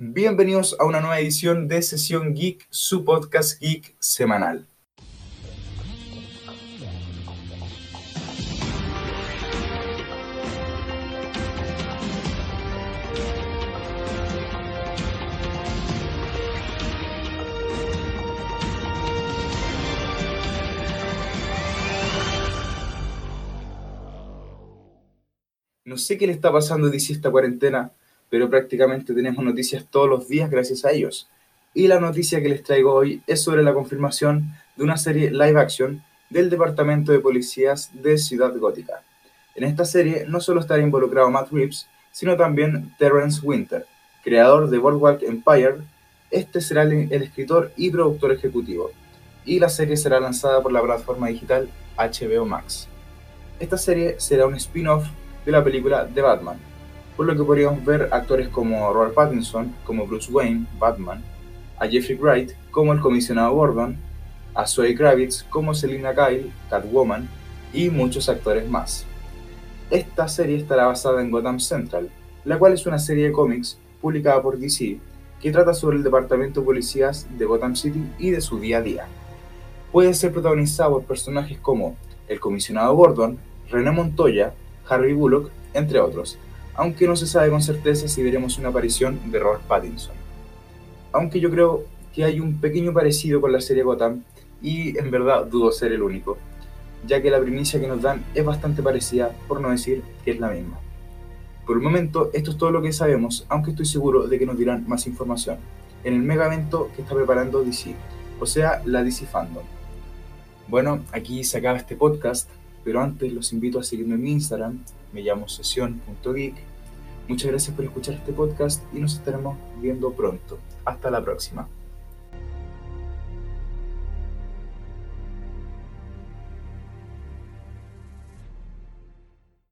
Bienvenidos a una nueva edición de Sesión Geek, su podcast geek semanal. No sé qué le está pasando a esta cuarentena, pero prácticamente tenemos noticias todos los días gracias a ellos. Y la noticia que les traigo hoy es sobre la confirmación de una serie live action del Departamento de Policías de Ciudad Gótica. En esta serie no solo estará involucrado Matt Reeves, sino también Terrence Winter, creador de Boardwalk Empire. Este será el, el escritor y productor ejecutivo, y la serie será lanzada por la plataforma digital HBO Max. Esta serie será un spin-off de la película de Batman, por lo que podríamos ver actores como Robert Pattinson, como Bruce Wayne, Batman, a Jeffrey Wright como el comisionado Gordon, a Zoe Kravitz como Selina Kyle, Catwoman, y muchos actores más. Esta serie estará basada en Gotham Central, la cual es una serie de cómics publicada por DC que trata sobre el departamento de policías de Gotham City y de su día a día. Puede ser protagonizado por personajes como el comisionado Gordon, René Montoya, Harry Bullock, entre otros, aunque no se sabe con certeza si veremos una aparición de Robert Pattinson. Aunque yo creo que hay un pequeño parecido con la serie Gotham, y en verdad dudo ser el único, ya que la primicia que nos dan es bastante parecida, por no decir que es la misma. Por el momento, esto es todo lo que sabemos, aunque estoy seguro de que nos dirán más información en el mega evento que está preparando DC, o sea, la DC Fandom. Bueno, aquí se acaba este podcast. Pero antes los invito a seguirme en mi Instagram, me llamo sesión.geek. Muchas gracias por escuchar este podcast y nos estaremos viendo pronto. Hasta la próxima.